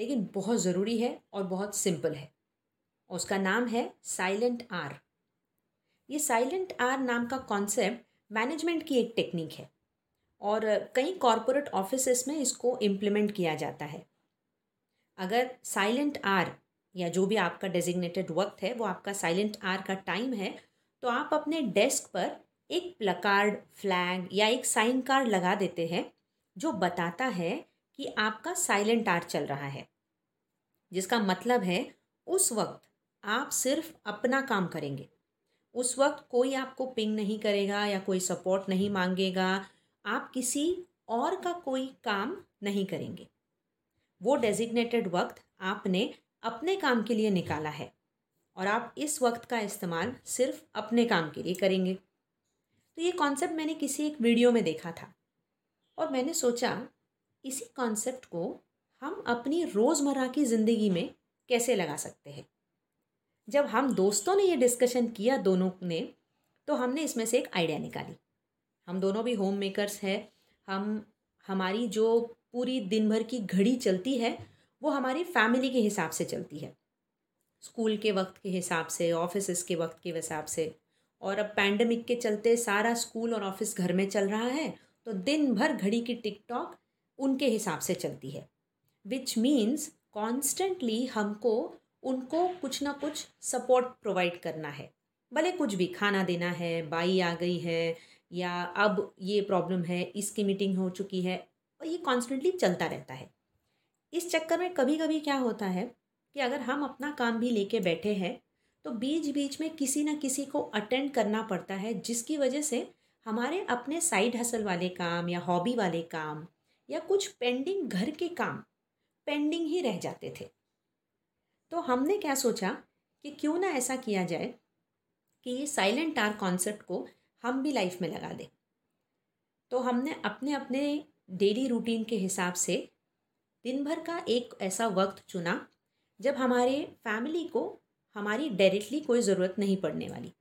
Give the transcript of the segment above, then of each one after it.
लेकिन बहुत ज़रूरी है और बहुत सिंपल है। उसका नाम है साइलेंट आर ये साइलेंट आर नाम का कॉन्सेप्ट मैनेजमेंट की एक टेक्निक है और कई कॉरपोरेट ऑफ़िस में इसको इम्प्लीमेंट किया जाता है। अगर साइलेंट आर या जो भी आपका डेजिग्नेटेड वक्त है, वो आपका साइलेंट आर का टाइम है तो आप अपने डेस्क पर एक प्लकार्ड फ्लैग या एक साइन कार्ड लगा देते हैं, जो बताता है कि आपका साइलेंट आर चल रहा है। जिसका मतलब है, उस वक्त आप सिर्फ़ अपना काम करेंगे। उस वक्त कोई आपको पिंग नहीं करेगा या कोई सपोर्ट नहीं मांगेगा। आप किसी और का कोई काम नहीं करेंगे। वो डेजिग्नेटेड वक्त आपने अपने काम के लिए निकाला है और आप इस वक्त का इस्तेमाल सिर्फ़ अपने काम के लिए करेंगे। तो ये कॉन्सेप्ट मैंने किसी एक वीडियो में देखा था और मैंने सोचा इसी कॉन्सेप्ट को हम अपनी रोज़मर्रा की ज़िंदगी में कैसे लगा सकते हैं? जब हम दोस्तों ने ये डिस्कशन किया दोनों ने तो हमने इसमें से एक आइडिया निकाली। हम दोनों भी होम मेकर्स हैं। हम, हमारी जो पूरी दिन भर की घड़ी चलती है, वो हमारी फैमिली के हिसाब से चलती है। स्कूल के वक्त के हिसाब से ऑफ़िस के वक्त के हिसाब से। और अब पैंडमिक के चलते सारा स्कूल और ऑफ़िस घर में चल रहा है तो दिन भर घड़ी की टिकटॉक उनके हिसाब से चलती है। विच मीन्स कॉन्स्टेंटली हमको, उनको कुछ ना कुछ सपोर्ट प्रोवाइड करना है। भले कुछ भी खाना देना है, बाई आ गई है, या अब ये प्रॉब्लम है, इसकी मीटिंग हो चुकी है, और ये कॉन्स्टेंटली चलता रहता है। इस चक्कर में कभी कभी क्या होता है कि अगर हम अपना काम भी लेके बैठे हैं तो बीच बीच में किसी न किसी को अटेंड करना पड़ता है, जिसकी वजह से हमारे अपने साइड हसल वाले काम या हॉबी वाले काम या कुछ पेंडिंग घर के काम पेंडिंग ही रह जाते थे। तो हमने क्या सोचा कि क्यों ना ऐसा किया जाए कि ये साइलेंट आर कॉन्सेप्ट को हम भी लाइफ में लगा दें। तो हमने अपने अपने डेली रूटीन के हिसाब से दिन भर का एक ऐसा वक्त चुना जब हमारे फैमिली को हमारी डायरेक्टली कोई ज़रूरत नहीं पड़ने वाली।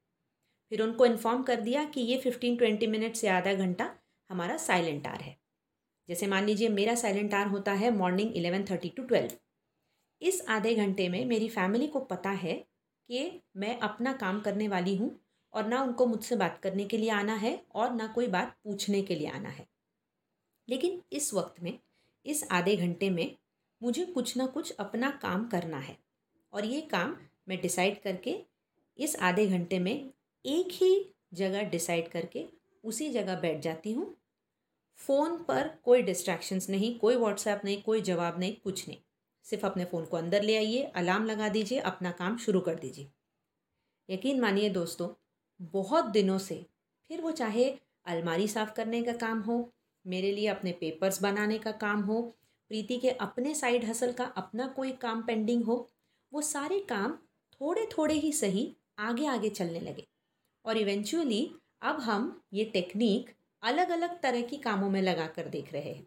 फिर उनको इन्फॉर्म कर दिया कि ये फिफ्टीन ट्वेंटी मिनट से आधा घंटा हमारा साइलेंट आर है। जैसे मान लीजिए मेरा साइलेंट आर होता है morning eleven thirty to twelve इस आधे घंटे में मेरी फैमिली को पता है कि मैं अपना काम करने वाली हूँ और ना उनको मुझसे बात करने के लिए आना है और ना कोई बात पूछने के लिए आना है। लेकिन इस वक्त में, इस आधे घंटे में मुझे कुछ ना कुछ अपना काम करना है और ये काम मैं डिसाइड करके इस आधे घंटे में एक ही जगह डिसाइड करके उसी जगह बैठ जाती हूँ फ़ोन पर कोई डिस्ट्रैक्शंस नहीं, कोई व्हाट्सएप नहीं, कोई जवाब नहीं, कुछ नहीं। सिर्फ़ अपने फ़ोन को अंदर ले आइए, अलार्म लगा दीजिए, अपना काम शुरू कर दीजिए। यकीन मानिए दोस्तों, बहुत दिनों से फिर वो चाहे अलमारी साफ़ करने का काम हो, मेरे लिए अपने पेपर्स बनाने का काम हो, प्रीति के अपने साइड हसल का अपना कोई काम पेंडिंग हो, वो सारे काम थोड़े थोड़े ही सही आगे आगे चलने लगे। और इवेंचुअली अब हम ये टेक्निक अलग अलग तरह की कामों में लगा कर देख रहे हैं।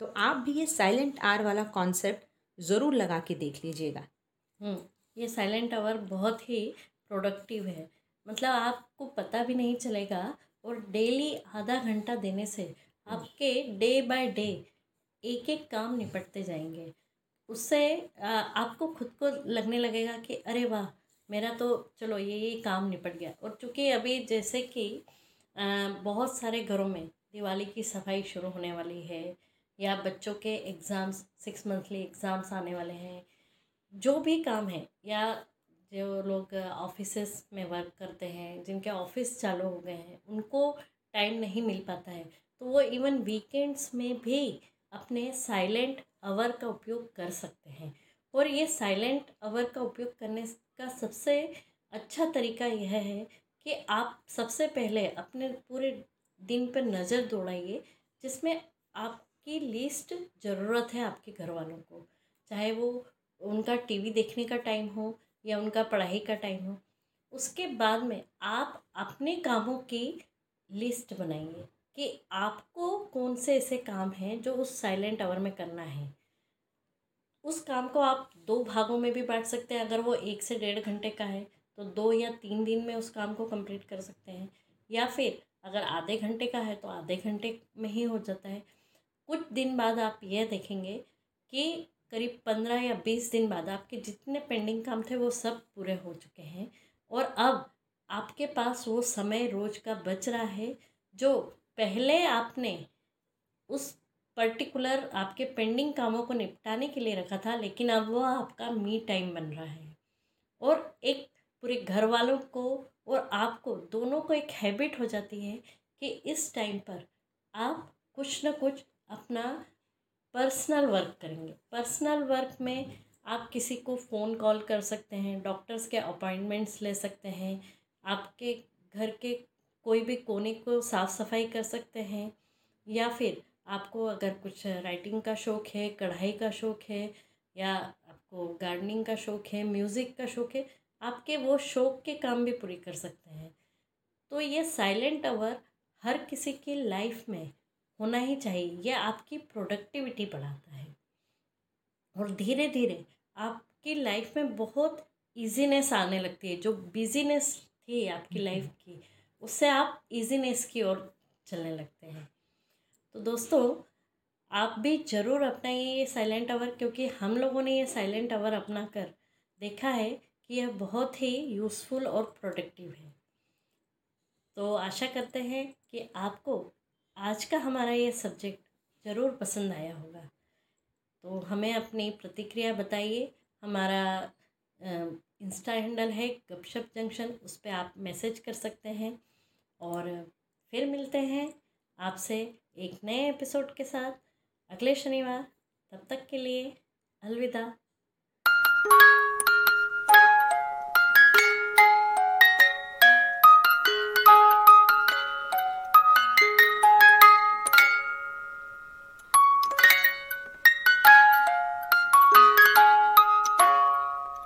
तो आप भी ये साइलेंट आर वाला कॉन्सेप्ट ज़रूर लगा के देख लीजिएगा। हम्म, ये साइलेंट आवर बहुत ही प्रोडक्टिव है। मतलब आपको पता भी नहीं चलेगा और डेली आधा घंटा देने से आपके डे बाय डे एक एक काम निपटते जाएँगे। उससे आपको खुद को लगने लगेगा कि अरे वाह मेरा तो चलो ये ये काम निपट गया। और चूँकि अभी जैसे कि बहुत सारे घरों में दिवाली की सफ़ाई शुरू होने वाली है, या बच्चों के एग्ज़ाम्स सिक्स मंथली एग्ज़ाम्स आने वाले हैं, जो भी काम है, या जो लोग ऑफ़िस में वर्क करते हैं, जिनके ऑफ़िस चालू हो गए हैं, उनको टाइम नहीं मिल पाता है तो वो इवन वीकेंड्स में भी अपने साइलेंट आवर का उपयोग कर सकते हैं। और ये साइलेंट आवर का उपयोग करने का सबसे अच्छा तरीका यह है कि आप सबसे पहले अपने पूरे दिन पर नज़र दौड़ाइए, जिसमें आपकी लिस्ट ज़रूरत है आपके घर वालों को। चाहे वो उनका टीवी देखने का टाइम हो या उनका पढ़ाई का टाइम हो, उसके बाद में आप अपने कामों की लिस्ट बनाइए कि आपको कौन से ऐसे काम हैं जो उस साइलेंट आवर में करना है। उस काम को आप दो भागों में भी बांट सकते हैं। अगर वो एक से डेढ़ घंटे का है तो दो या तीन दिन में उस काम को कंप्लीट कर सकते हैं। या फिर अगर आधे घंटे का है तो आधे घंटे में ही हो जाता है। कुछ दिन बाद आप यह देखेंगे कि करीब पंद्रह या बीस दिन बाद आपके जितने पेंडिंग काम थे वो सब पूरे हो चुके हैं। और अब आपके पास वो समय रोज का बच रहा है जो पहले आपने उस पर्टिकुलर आपके पेंडिंग कामों को निपटाने के लिए रखा था, लेकिन अब वो आपका मी टाइम बन रहा है। और एक पूरे घर वालों को और आपको, दोनों को एक हैबिट हो जाती है कि इस टाइम पर आप कुछ ना कुछ अपना पर्सनल वर्क करेंगे। पर्सनल वर्क में आप किसी को फ़ोन कॉल कर सकते हैं डॉक्टर्स के अपॉइंटमेंट्स ले सकते हैं, आपके घर के कोई भी कोने को साफ़ सफ़ाई कर सकते हैं, या फिर आपको अगर कुछ राइटिंग का शौक़ है, कढ़ाई का शौक़ है, या आपको गार्डनिंग का शौक़ है म्यूज़िक का शौक़ है आपके वो शौक़ के काम भी पूरी कर सकते हैं। तो ये साइलेंट आवर हर किसी की लाइफ में होना ही चाहिए यह आपकी प्रोडक्टिविटी बढ़ाता है। और धीरे धीरे आपकी लाइफ में बहुत इजीनेस आने लगती है जो बिजीनेस थी आपकी लाइफ की उससे आप इजीनेस की ओर चलने लगते हैं। तो दोस्तों आप भी ज़रूर अपनाइए ये साइलेंट आवर क्योंकि हम लोगों ने ये साइलेंट आवर अपना कर देखा है कि यह बहुत ही यूज़फुल और प्रोडक्टिव है। तो आशा करते हैं कि आपको आज का हमारा ये सब्जेक्ट ज़रूर पसंद आया होगा। तो हमें अपनी प्रतिक्रिया बताइए। हमारा इंस्टा हैंडल है गपशप जंक्शन उस पर आप मैसेज कर सकते हैं। और फिर मिलते हैं आपसे एक नए एपिसोड के साथ। अगले शनिवार, तब तक के लिए अलविदा।